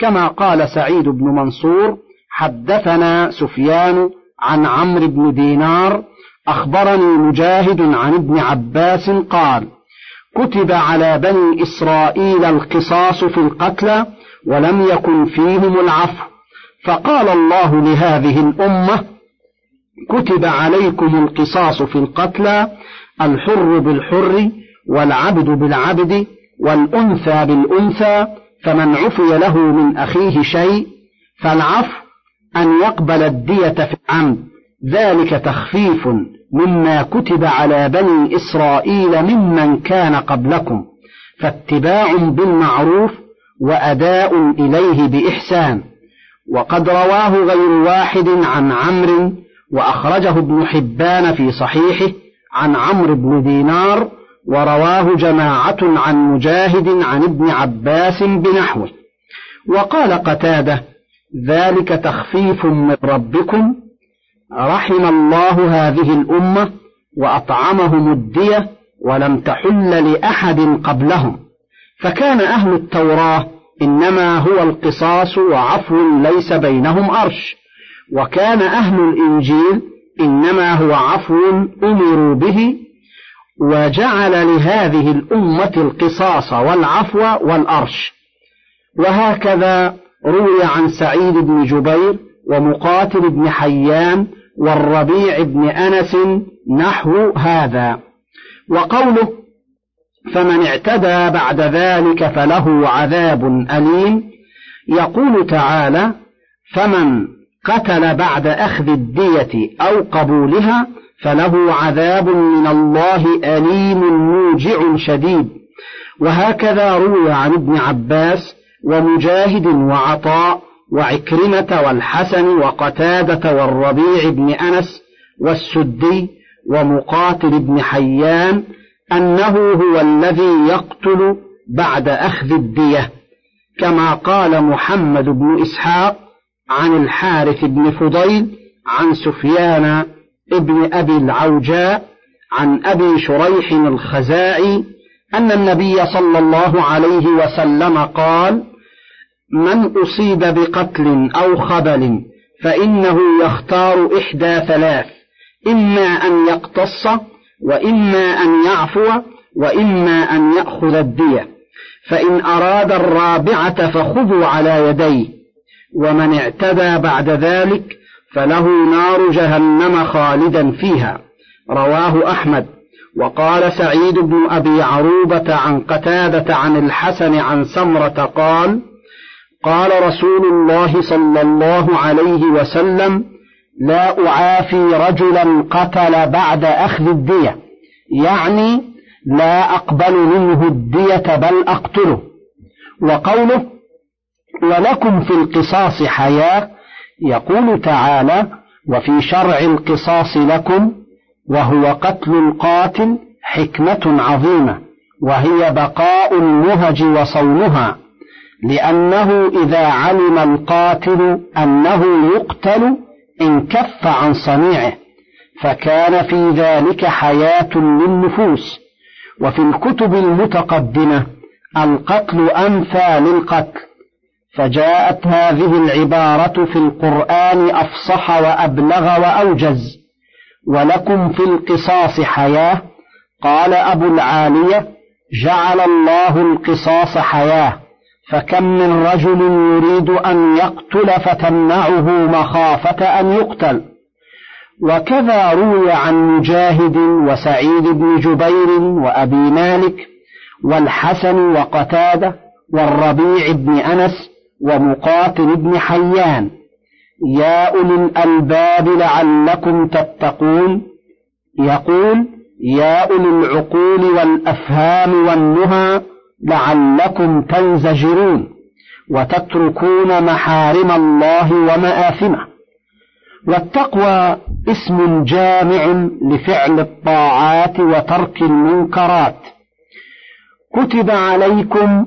كما قال سعيد بن منصور حدثنا سفيان عن عمرو بن دينار أخبرني مجاهد عن ابن عباس قال كتب على بني إسرائيل القصاص في القتلى ولم يكن فيهم العفو فقال الله لهذه الأمة كتب عليكم القصاص في القتلى الحر بالحر والعبد بالعبد والأنثى بالأنثى فمن عفي له من أخيه شيء فالعفو أن يقبل الدية في العمد. ذلك تخفيف مما كتب على بني إسرائيل ممن كان قبلكم. فاتباع بالمعروف وأداء إليه بإحسان. وقد رواه غير واحد عن عمرو وأخرجه ابن حبان في صحيحه عن عمرو بن دينار ورواه جماعة عن مجاهد عن ابن عباس بنحوه. وقال قتادة ذلك تخفيف من ربكم رحم الله هذه الأمة وأطعمهم الدية ولم تحل لأحد قبلهم. فكان أهل التوراة إنما هو القصاص وعفو ليس بينهم أرش وكان أهل الإنجيل إنما هو عفو أمروا به وجعل لهذه الأمة القصاص والعفو والأرش. وهكذا روي عن سعيد بن جبير ومقاتل بن حيان والربيع بن أنس نحو هذا. وقوله فمن اعتدى بعد ذلك فله عذاب أليم. يقول تعالى فمن قتل بعد أخذ الدية أو قبولها فله عذاب من الله أليم موجع شديد. وهكذا روي عن ابن عباس ومجاهد وعطاء وعكرمة والحسن وقتادة والربيع بن أنس والسدي ومقاتل بن حيان أنه هو الذي يقتل بعد أخذ الدية كما قال محمد بن إسحاق عن الحارث بن فضيل عن سفيان ابن أبي العوجاء عن أبي شريح الخزاعي أن النبي صلى الله عليه وسلم قال من أصيب بقتل أو خبل فإنه يختار إحدى ثلاث إما أن يقتص وإما أن يعفو وإما أن يأخذ الدية فإن أراد الرابعة فخذوا على يديه ومن اعتدى بعد ذلك فله نار جهنم خالدا فيها. رواه أحمد. وقال سعيد بن أبي عروبة عن قتادة عن الحسن عن سمرة قال قال رسول الله صلى الله عليه وسلم لا أعافي رجلا قتل بعد أخذ الدية. يعني لا أقبل منه الدية بل أقتله. وقوله ولكم في القصاص حياة يقول تعالى وفي شرع القصاص لكم وهو قتل القاتل حكمة عظيمة وهي بقاء النهج وصونها لأنه إذا علم القاتل أنه يقتل انكف عن صنيعه فكان في ذلك حياة للنفوس وفي الكتب المتقدمة القتل أنفى للقتل فجاءت هذه العبارة في القرآن أفصح وأبلغ وأوجز. ولكم في القصاص حياة. قال أبو العالية جعل الله القصاص حياة. فكم من رجل يريد أن يقتل فتمنعه مخافة أن يقتل. وكذا روي عن مجاهد وسعيد بن جبير وأبي مالك والحسن وقتادة والربيع بن أنس ومقاتل بن حيان. يا أولي الألباب لعلكم تتقون. يقول يا أولي العقول والأفهام والنهى لعلكم تنزجرون. وتتركون محارم الله ومآثمه. والتقوى اسم جامع لفعل الطاعات وترك المنكرات. كتب عليكم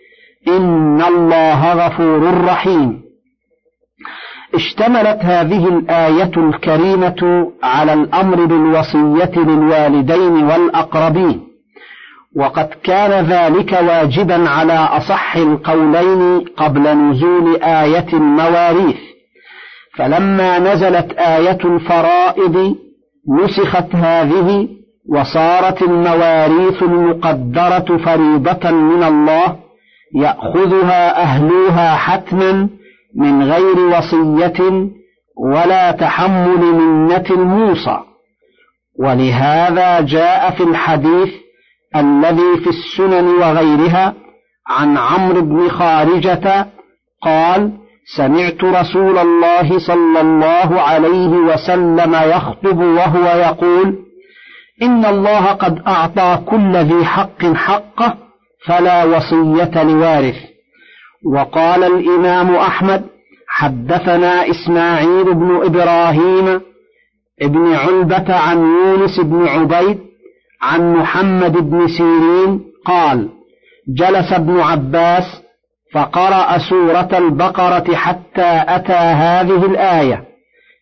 إن الله غفور رحيم. اشتملت هذه الآية الكريمة على الأمر بالوصية للوالدين والأقربين. وقد كان ذلك واجبا على أصح القولين قبل نزول آية المواريث. فلما نزلت آية الفرائض نسخت هذه وصارت المواريث المقدرة فريضة من الله يأخذها أهلوها حتما من غير وصية ولا تحمل منة الموصى. ولهذا جاء في الحديث الذي في السنن وغيرها عن عمرو بن خارجة قال سمعت رسول الله صلى الله عليه وسلم يخطب وهو يقول إن الله قد أعطى كل ذي حق حقه فلا وصية لوارث. وقال الإمام أحمد حدثنا إسماعيل بن إبراهيم ابن علبة عن يونس بن عبيد عن محمد بن سيرين قال جلس ابن عباس فقرأ سورة البقرة حتى أتى هذه الآية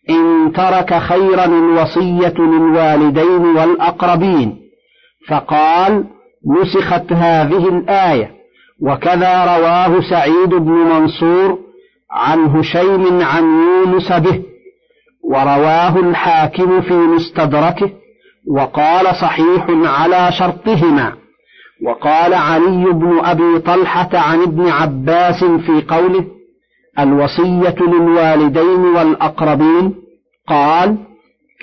إن ترك خيرا الوصية للوالدين والأقربين. فقال نسخت هذه الآية. وكذا رواه سعيد بن منصور عن هشيم عن يونس به ورواه الحاكم في مستدركه وقال صحيح على شرطهما. وقال علي بن أبي طلحة عن ابن عباس في قوله الوصية للوالدين والأقربين. قال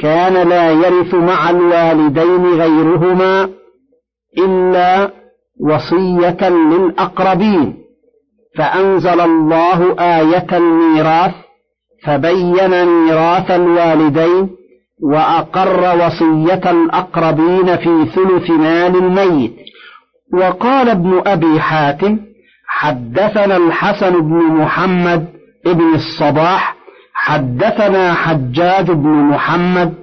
كان لا يرث مع الوالدين غيرهما الا وصيه للاقربين فانزل الله إيه الميراث فبين ميراث الوالدين وأقر وصية الأقربين في ثلث مال الميت وقال ابن أبي حاتم حدثنا الحسن بن محمد ابن الصباح حدثنا حجاج بن محمد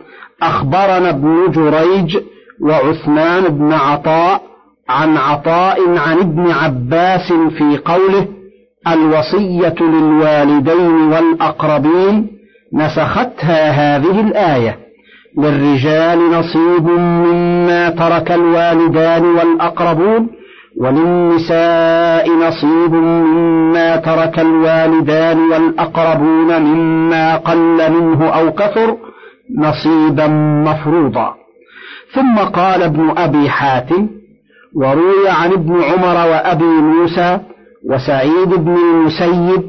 أخبرنا ابن جريج وعثمان بن عطاء عن عطاء عن ابن عباس في قوله الوصية للوالدين والأقربين نسختها هذه الآية للرجال نصيب مما ترك الوالدان والأقربون وللنساء نصيب مما ترك الوالدان والأقربون مما قل منه أو كثر نصيبا مفروضا. ثم قال ابن أبي حاتم وروي عن ابن عمر وأبي موسى وسعيد بن المسيب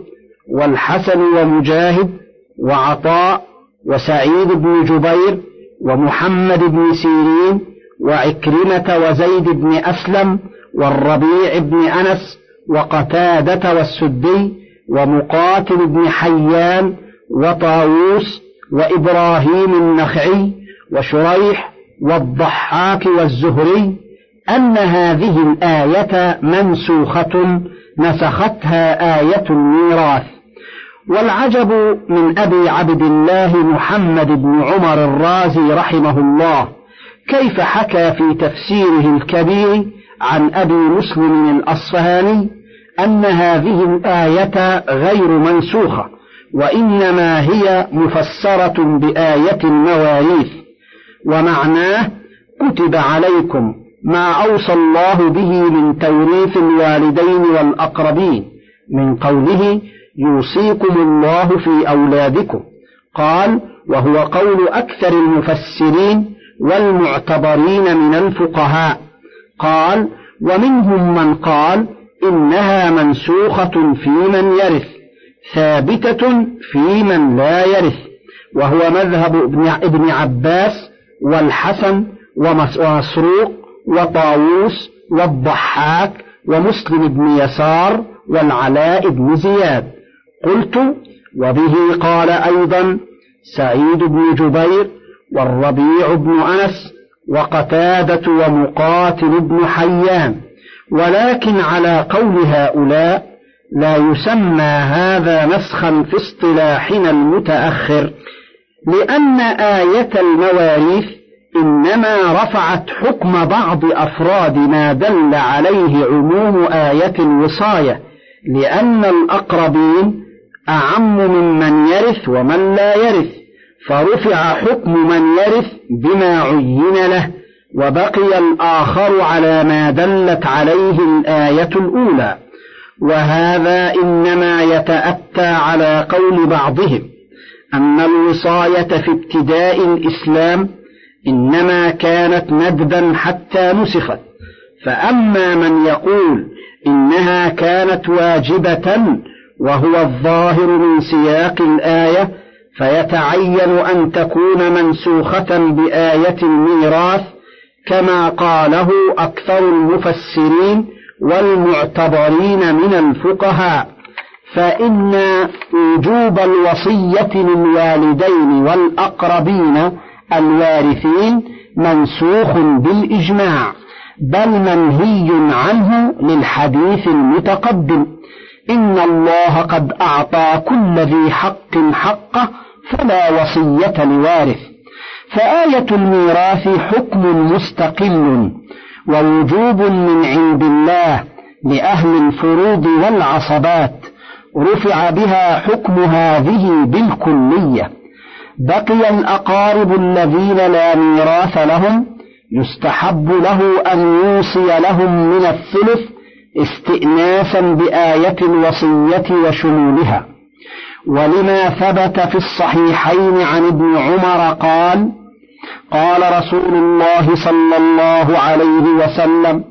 والحسن ومجاهد وعطاء وسعيد بن جبير ومحمد بن سيرين وعكرمة وزيد بن أسلم والربيع بن أنس وقتادة والسدي ومقاتل بن حيان وطاووس وإبراهيم النخعي وشريح والضحاك والزهري أن هذه الآية منسوخة نسختها آية الميراث. والعجب من أبي عبد الله محمد بن عمر الرازي رحمه الله كيف حكى في تفسيره الكبير عن أبي مسلم الأصفهاني أن هذه الآية غير منسوخة وإنما هي مفسرة بآية المواريث ومعناه كتب عليكم ما أوصى الله به من توريث الوالدين والأقربين من قوله يوصيكم الله في أولادكم. قال وهو قول أكثر المفسرين والمعتبرين من الفقهاء. قال ومنهم من قال إنها منسوخة في من يرث ثابتة في من لا يرث. وهو مذهب ابن عباس والحسن ومسروق وطاووس والضحاك ومسلم بن يسار والعلاء بن زياد. قلت وبه قال أيضا سعيد بن جبير والربيع بن أنس وقتادة ومقاتل بن حيان. ولكن على قول هؤلاء لا يسمى هذا نسخا في اصطلاحنا المتأخر. لأن آية المواريث إنما رفعت حكم بعض أفراد ما دل عليه عموم آية الوصاية لأن الأقربين أعم ممن يرث ومن لا يرث فرفع حكم من يرث بما عين له وبقي الآخر على ما دلت عليه الآية الأولى. وهذا إنما يتأتى على قول بعضهم. أن الوصاية في ابتداء الإسلام إنما كانت ندبا حتى نسخت. فأما من يقول إنها كانت واجبة وهو الظاهر من سياق الآية فيتعين أن تكون منسوخة بآية الميراث كما قاله أكثر المفسرين والمعتبرين من الفقهاء. فإن وجوب الوصية للوالدين والأقربين الوارثين منسوخ بالإجماع بل منهي عنه للحديث المتقدم. إن الله قد أعطى كل ذي حق حقه فلا وصية لوارث. فآية الميراث حكم مستقل ووجوب من عند الله لأهل الفروض والعصبات. رفع بها حكم هذه بالكلية. بقي الأقارب الذين لا ميراث لهم يستحب له أن يوصي لهم من الثلث استئناسا بآية الوصية وشمولها. ولما ثبت في الصحيحين عن ابن عمر قال قال رسول الله صلى الله عليه وسلم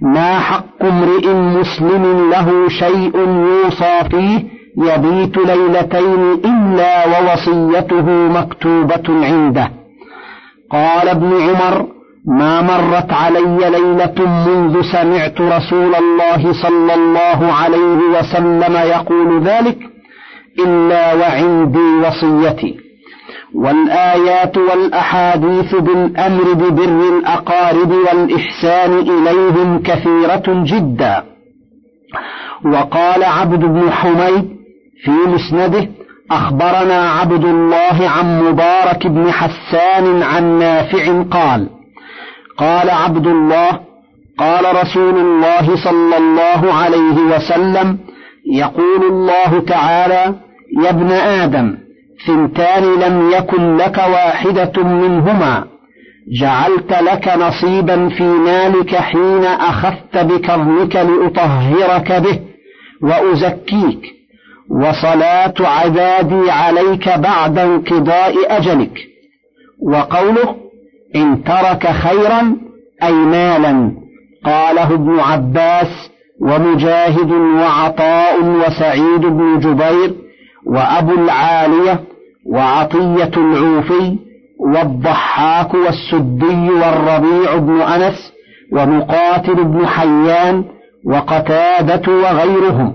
ما حق امرئ مسلم له شيء يوصى فيه يبيت ليلتين إلا ووصيته مكتوبة عنده. قال ابن عمر ما مرت علي ليلة منذ سمعت رسول الله صلى الله عليه وسلم يقول ذلك إلا وعندي وصيتي. والآيات والأحاديث بالأمر ببر الأقارب والإحسان إليهم كثيرة جدا. وقال عبد بن حميد في مسنده أخبرنا عبد الله عن مبارك بن حسان عن نافع قال قال عبد الله قال رسول الله صلى الله عليه وسلم يقول الله تعالى يا ابن آدم ثنتان لم يكن لك واحدة منهما. جعلت لك نصيبا في مالك حين أخذت بكرمك لأطهرك به وأزكيك وصلاة عبادي عليك بعد انقضاء أجلك. وقوله إن ترك خيرا أي مالا قاله ابن عباس ومجاهد وعطاء وسعيد بن جبير وأبو العالية وعطية العوفي والضحاك والسدي والربيع بن أنس ومقاتل بن حيان وقتادة وغيرهم.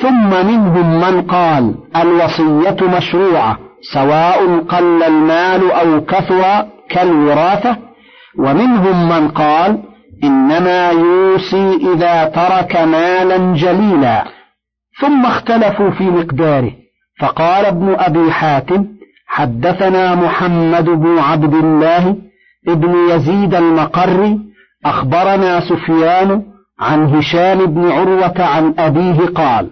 ثم منهم من قال الوصية مشروعة سواء قل المال أو كثر كالوراثة. ومنهم من قال إنما يوصي إذا ترك مالا جليلا. ثم اختلفوا في مقداره. فقال ابن أبي حاتم حدثنا محمد بن عبد الله ابن يزيد المقري أخبرنا سفيان عن هشام بن عروة عن أبيه قال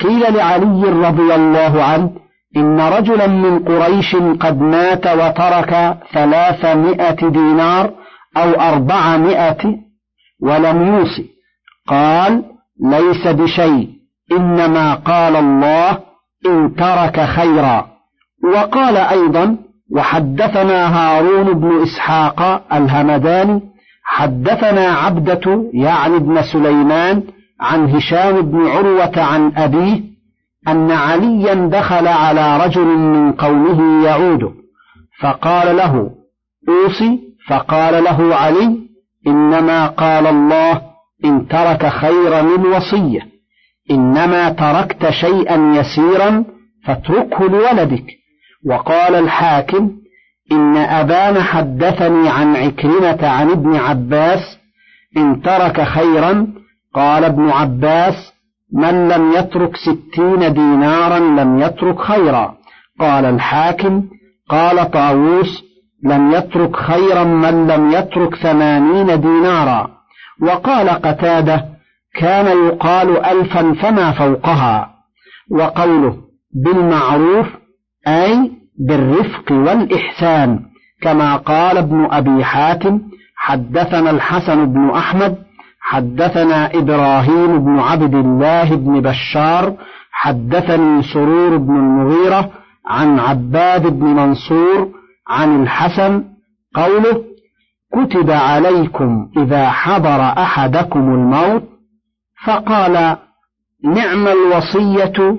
قيل لعلي رضي الله عنه إن رجلا من قريش قد مات وترك ثلاثمائة دينار أو أربعمائة ولم يوصي. قال ليس بشيء إنما قال الله إن ترك خيرا. وقال أيضا وحدثنا هارون بن إسحاق الهمداني حدثنا عبدة يعني ابن سليمان عن هشام بن عروة عن أبيه أن عليا دخل على رجل من قومه يعود فقال له أوصي؟ فقال له علي إنما قال الله إن ترك خيرا الوصية إنما تركت شيئا يسيرا فاتركه لولدك. وقال الحاكم إن أبان حدثني عن عكرمة عن ابن عباس إن ترك خيرا قال ابن عباس من لم يترك ستين دينارا لم يترك خيرا. قال الحاكم قال طاووس لم يترك خيرا من لم يترك ثمانين دينارا. وقال قتادة كان يقال ألفا فما فوقها وقوله بالمعروف أي بالرفق والإحسان كما قال ابن أبي حاتم حدثنا الحسن بن أحمد حدثنا إبراهيم بن عبد الله بن بشار حدثني سرور بن المغيرة عن عباد بن منصور عن الحسن قوله كتب عليكم إذا حضر أحدكم الموت فقال نعم الوصية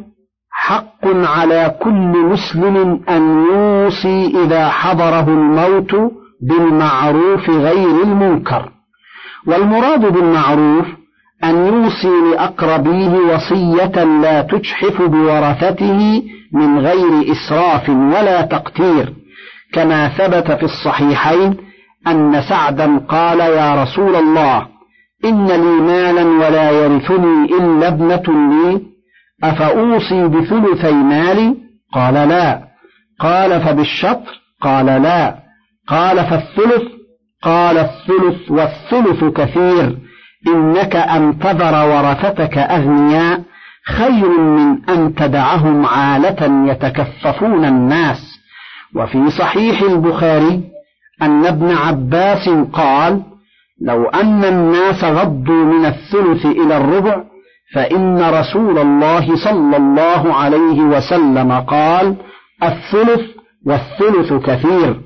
حق على كل مسلم أن يوصي إذا حضره الموت بالمعروف غير المنكر. والمراد بالمعروف أن يوصي لأقربيه وصية لا تجحف بورثته من غير إسراف ولا تقتير. كما ثبت في الصحيحين أن سعدا قال يا رسول الله إن لي مالا ولا يرثني إلا ابنة لي أفأوصي بثلثي مالي؟ قال لا. قال فبالشطر؟ قال لا. قال فالثلث؟ قال الثلث والثلث كثير. إنك أن تذر ورثتك أغنياء خير من أن تدعهم عالة يتكففون الناس. وفي صحيح البخاري أن ابن عباس قال لو أن الناس غضوا من الثلث إلى الربع فإن رسول الله صلى الله عليه وسلم قال الثلث والثلث كثير.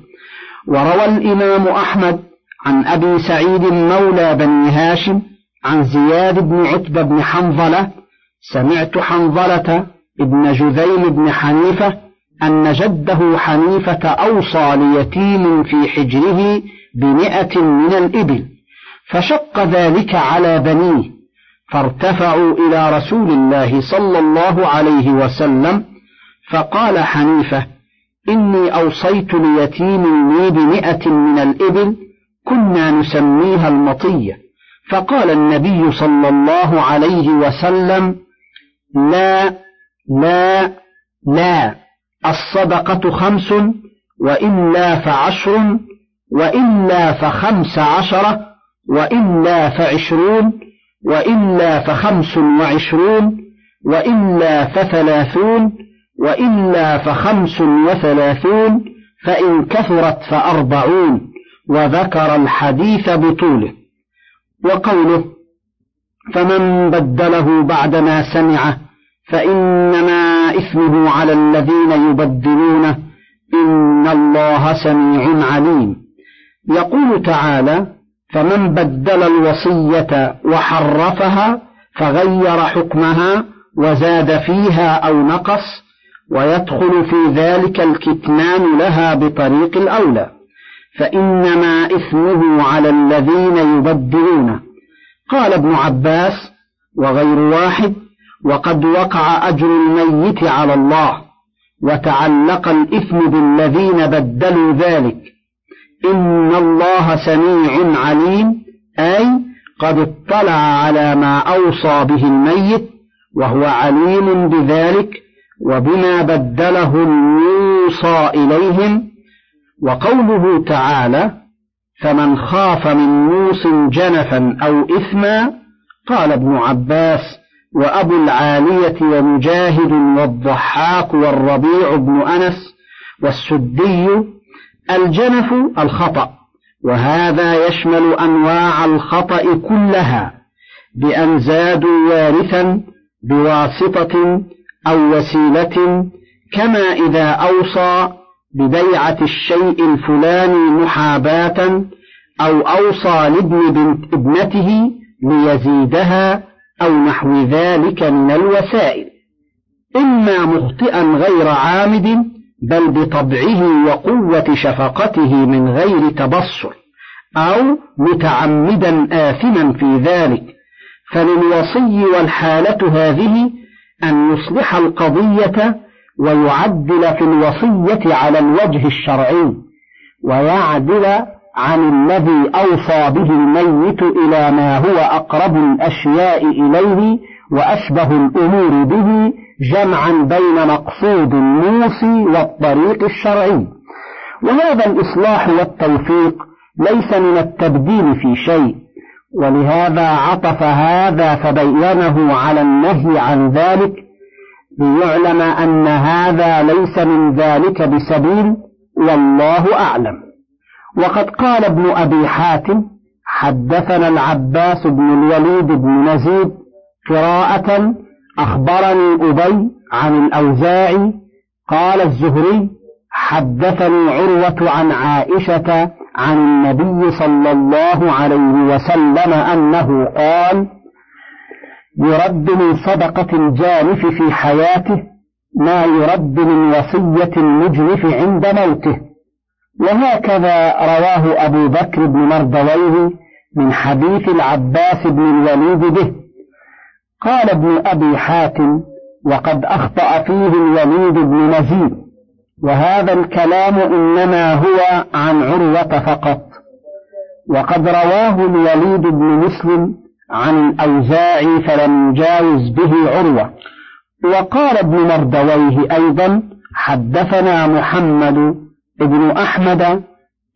وروى الإمام أحمد عن أبي سعيد مولى بني هاشم عن زياد بن عتبة بن حنظلة سمعت حنظلة ابن جذيم بن حنيفة أن جده حنيفة أوصى ليتيم في حجره بمئة من الإبل. فشق ذلك على بنيه فارتفعوا إلى رسول الله صلى الله عليه وسلم فقال حنيفة إني أوصيت ليتيم لي بمئة من الإبل كنا نسميها المطية. فقال النبي صلى الله عليه وسلم لا لا لا الصدقة خمس وإلا فعشر وإلا فخمس عشرة وإلا فعشرون وإلا فخمس وعشرون وإلا فثلاثون وإلا فخمس وثلاثون فإن كثرت فأربعون وذكر الحديث بطوله. وقوله فمن بدله بعدما سمعه فإنما إثمه على الذين يبدلونه إن الله سميع عليم. يقول تعالى فمن بدل الوصية وحرفها فغير حكمها وزاد فيها أو نقص ويدخل في ذلك الكتمان لها بطريق الأولى. فإنما إثمه على الذين يبدلونه قال ابن عباس وغير واحد وقد وقع أجر الميت على الله وتعلق الإثم بالذين بدلوا ذلك. إن الله سميع عليم أي قد اطلع على ما أوصى به الميت وهو عليم بذلك وبما بدلهم يوصى إليهم. وقوله تعالى فمن خاف من موص جنفا أو إثما قال ابن عباس وأبو العالية ومجاهد والضحاك والربيع بن أنس والسدي الجنف الخطأ وهذا يشمل أنواع الخطأ كلها بأن زادوا وارثا بواسطة أو وسيلة كما إذا أوصى ببيعة الشيء الفلاني محاباة أو أوصى لابن بنت ابنته ليزيدها أو نحو ذلك من الوسائل. إما مخطئا غير عامد بل بطبعه وقوة شفقته من غير تبصر أو متعمدا آثما في ذلك. فللوصي والحالة هذه أن يصلح القضية ويعدل في الوصية على الوجه الشرعي ويعدل عن الذي أوصى به الميت إلى ما هو أقرب الأشياء إليه وأشبه الأمور به جمعا بين مقصود الموصي والطريق الشرعي. وهذا الإصلاح والتوفيق ليس من التبديل في شيء ولهذا عطف هذا فبينه على النهي عن ذلك ليعلم أن هذا ليس من ذلك بسبيل والله أعلم. وقد قال ابن أبي حاتم حدثنا العباس بن الوليد بن نزيد قراءة أخبرني أبي عن الأوزاعي قال الزهري حدثني عروة عن عائشة عن النبي صلى الله عليه وسلم أنه قال يرد من صدقة الجانف في حياته ما يرد من وصية المجنف عند موته. وهكذا رواه أبو بكر بن مردويه من حديث العباس بن الوليد به. قال ابن أبي حاتم وقد أخطأ فيه الوليد بن نزيد وهذا الكلام إنما هو عن عروة فقط. وقد رواه الوليد بن مسلم عن الأوزاعي فلم يجاوز به عروة. وقال ابن مردويه أيضا حدثنا محمد ابن أحمد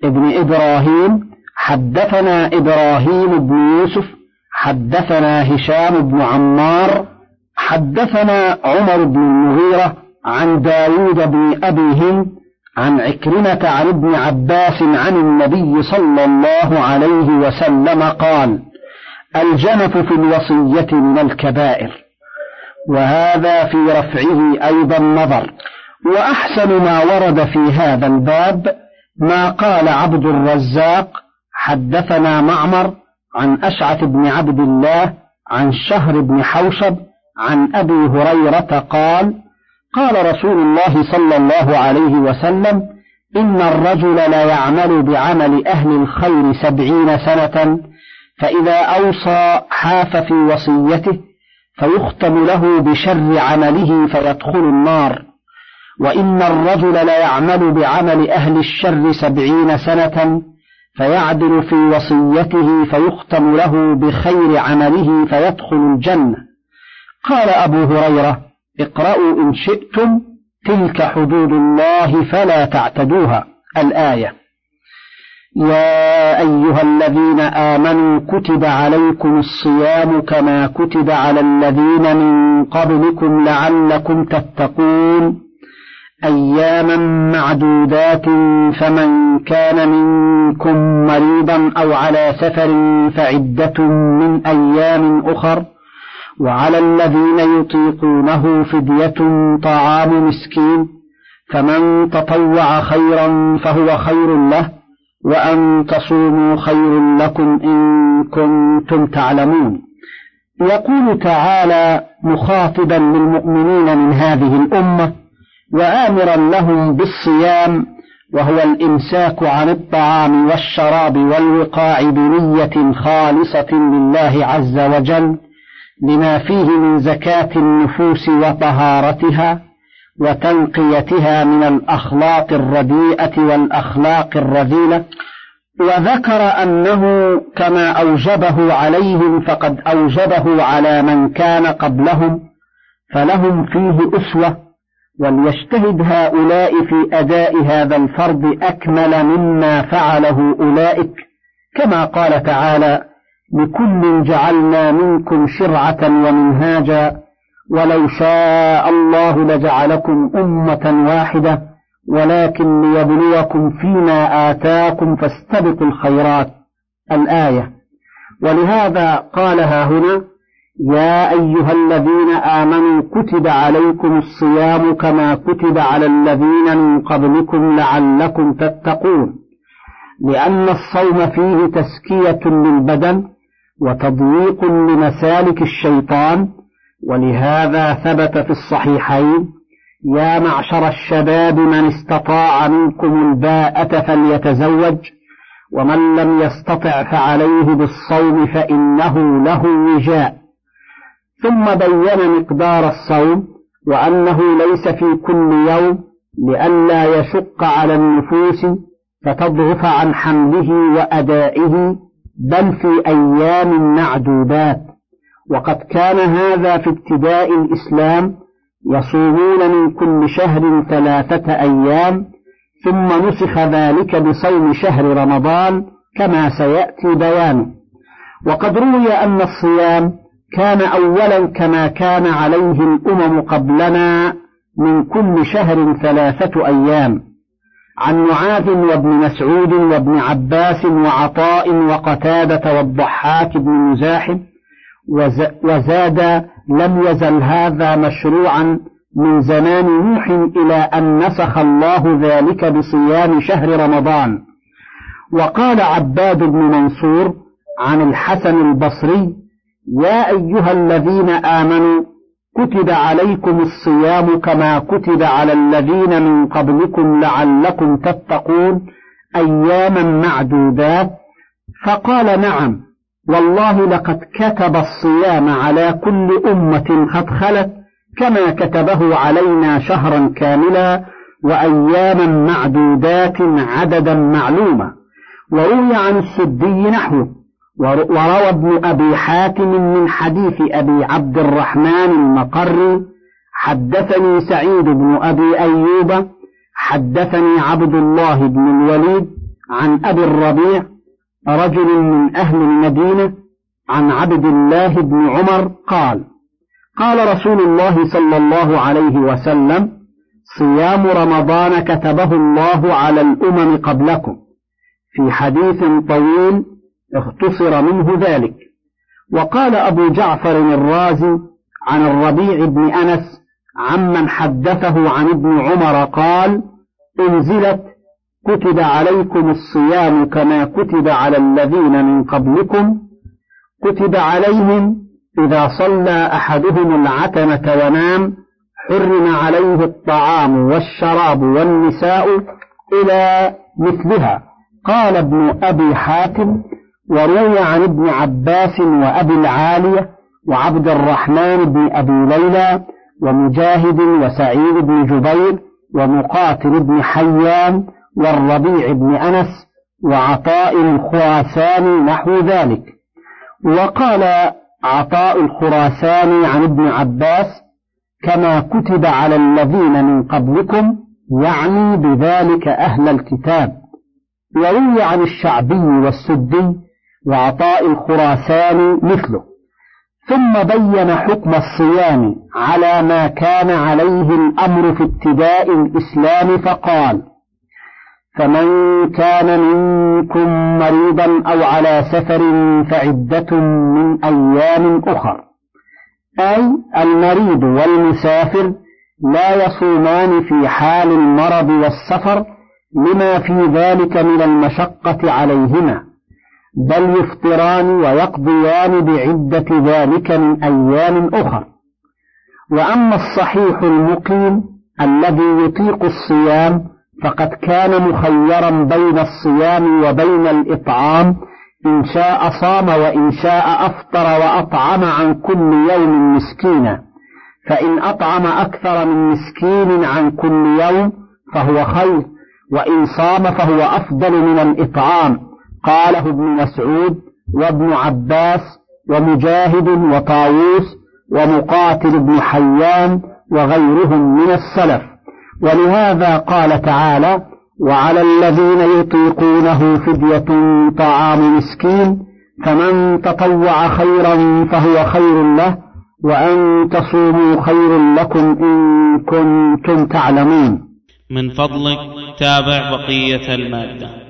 ابن إبراهيم حدثنا إبراهيم بن يوسف حدثنا هشام بن عمار حدثنا عمر بن المغيرة عن داود بن أبي هند عن عكرمة عن ابن عباس عن النبي صلى الله عليه وسلم قال الجنف في الوصية من الكبائر وهذا في رفعه أيضا نظر. وأحسن ما ورد في هذا الباب ما قال عبد الرزاق حدثنا معمر عن أشعث بن عبد الله عن شهر بن حوشب عن أبي هريرة قال قال رسول الله صلى الله عليه وسلم إن الرجل لا يعمل بعمل أهل الخير سبعين سنة فإذا أوصى حاف في وصيته فيختم له بشر عمله فيدخل النار. وإن الرجل لا يعمل بعمل أهل الشر سبعين سنة فيعدل في وصيته فيختم له بخير عمله فيدخل الجنة. قال أبو هريرة اقرأوا إن شئتم تلك حدود الله فلا تعتدوها. الآية يا أيها الذين آمنوا كتب عليكم الصيام كما كتب على الذين من قبلكم لعلكم تتقون. أياما معدودات فمن كان منكم مريضا أو على سفر فعدة من أيام أخر وعلى الذين يطيقونه فدية طعام مسكين فمن تطوع خيرا فهو خير له وأن تصوموا خير لكم إن كنتم تعلمون. يقول تعالى مخاطبا للمؤمنين من هذه الأمة وآمرا لهم بالصيام وهو الإمساك عن الطعام والشراب والوقاع بنية خالصة لله عز وجل لما فيه من زكاة النفوس وطهارتها وتنقيتها من الأخلاق الرديئة والأخلاق الرذيلة. وذكر أنه كما أوجبه عليهم فقد أوجبه على من كان قبلهم فلهم فيه أسوة وليجتهد هؤلاء في أداء هذا الفرض أكمل مما فعله أولئك. كما قال تعالى لكل جعلنا منكم شرعة ومنهاجا ولو شاء الله لجعلكم أمة واحدة ولكن ليبلوكم فيما آتاكم فاستبقوا الخيرات. الآية. ولهذا قالها هنا يا أيها الذين آمنوا كتب عليكم الصيام كما كتب على الذين من قبلكم لعلكم تتقون. لأن الصوم فيه تزكية للبدن وتضييق لمسالك الشيطان ولهذا ثبت في الصحيحين يا معشر الشباب من استطاع منكم الباءة فليتزوج ومن لم يستطع فعليه بالصوم فإنه له وجاء. ثم بين مقدار الصوم وأنه ليس في كل يوم لئلا يشق على النفوس فتضعف عن حمله وأدائه بل في أيام معدودات. وقد كان هذا في ابتداء الإسلام يصومون من كل شهر ثلاثة أيام ثم نسخ ذلك بصوم شهر رمضان كما سيأتي بيانه. وقد روي أن الصيام كان أولا كما كان عليه الأمم قبلنا من كل شهر ثلاثة أيام. عن معاذ وابن مسعود وابن عباس وعطاء وقتادة والضحاك بن مزاحم وزاد لم يزل هذا مشروعا من زمان نوح إلى أن نسخ الله ذلك بصيام شهر رمضان. وقال عباد بن منصور عن الحسن البصري يا أيها الذين آمنوا كتب عليكم الصيام كما كتب على الذين من قبلكم لعلكم تتقون أياما معدودات. فقال نعم والله لقد كتب الصيام على كل أمة قد خلت كما كتبه علينا شهرا كاملا وأياما معدودات عددا معلوما وروي عن السدي نحوه وروى ابن أبي حاتم من حديث أبي عبد الرحمن المقري حدثني سعيد بن أبي أيوب حدثني عبد الله بن الوليد عن أبي الربيع رجل من أهل المدينة عن عبد الله بن عمر قال قال رسول الله صلى الله عليه وسلم صيام رمضان كتبه الله على الأمم قبلكم. في حديث طويل اختصر منه ذلك. وقال أبو جعفر الرازي عن الربيع بن أنس عمن حدثه عن ابن عمر قال أنزلت كتب عليكم الصيام كما كتب على الذين من قبلكم. كتب عليهم إذا صلى أحدهم العتمة ونام حرم عليه الطعام والشراب والنساء إلى مثلها. قال ابن أبي حاتم وروي عن ابن عباس وأبي العالية وعبد الرحمن بن أبي ليلى ومجاهد وسعيد بن جبير ومقاتل بن حيان والربيع بن أنس وعطاء الخراساني نحو ذلك. وقال عطاء الخراساني عن ابن عباس كما كتب على الذين من قبلكم يعني بذلك أهل الكتاب. وروي عن الشعبي والسدي وعطاء الخراساني مثله. ثم بين حكم الصيام على ما كان عليه الأمر في ابتداء الإسلام فقال فمن كان منكم مريضا أو على سفر فعدة من أيام أخر. أي المريض والمسافر لا يصومان في حال المرض والسفر لما في ذلك من المشقة عليهما. بل يفطران ويقضيان بعدة ذلك من أيام أخر. وأما الصحيح المقيم الذي يطيق الصيام فقد كان مخيرا بين الصيام وبين الإطعام. إن شاء صام وإن شاء أفطر وأطعم عن كل يوم مسكينا. فإن أطعم أكثر من مسكين عن كل يوم فهو خير وإن صام فهو أفضل من الإطعام. قاله ابن مسعود وابن عباس ومجاهد وطاووس ومقاتل بن حيان وغيرهم من السلف. ولهذا قال تعالى وعلى الذين يطيقونه فدية طعام مسكين فمن تطوع خيرا فهو خير له وأن تصوموا خير لكم إن كنتم تعلمون. من فضلك تابع بقية المادة.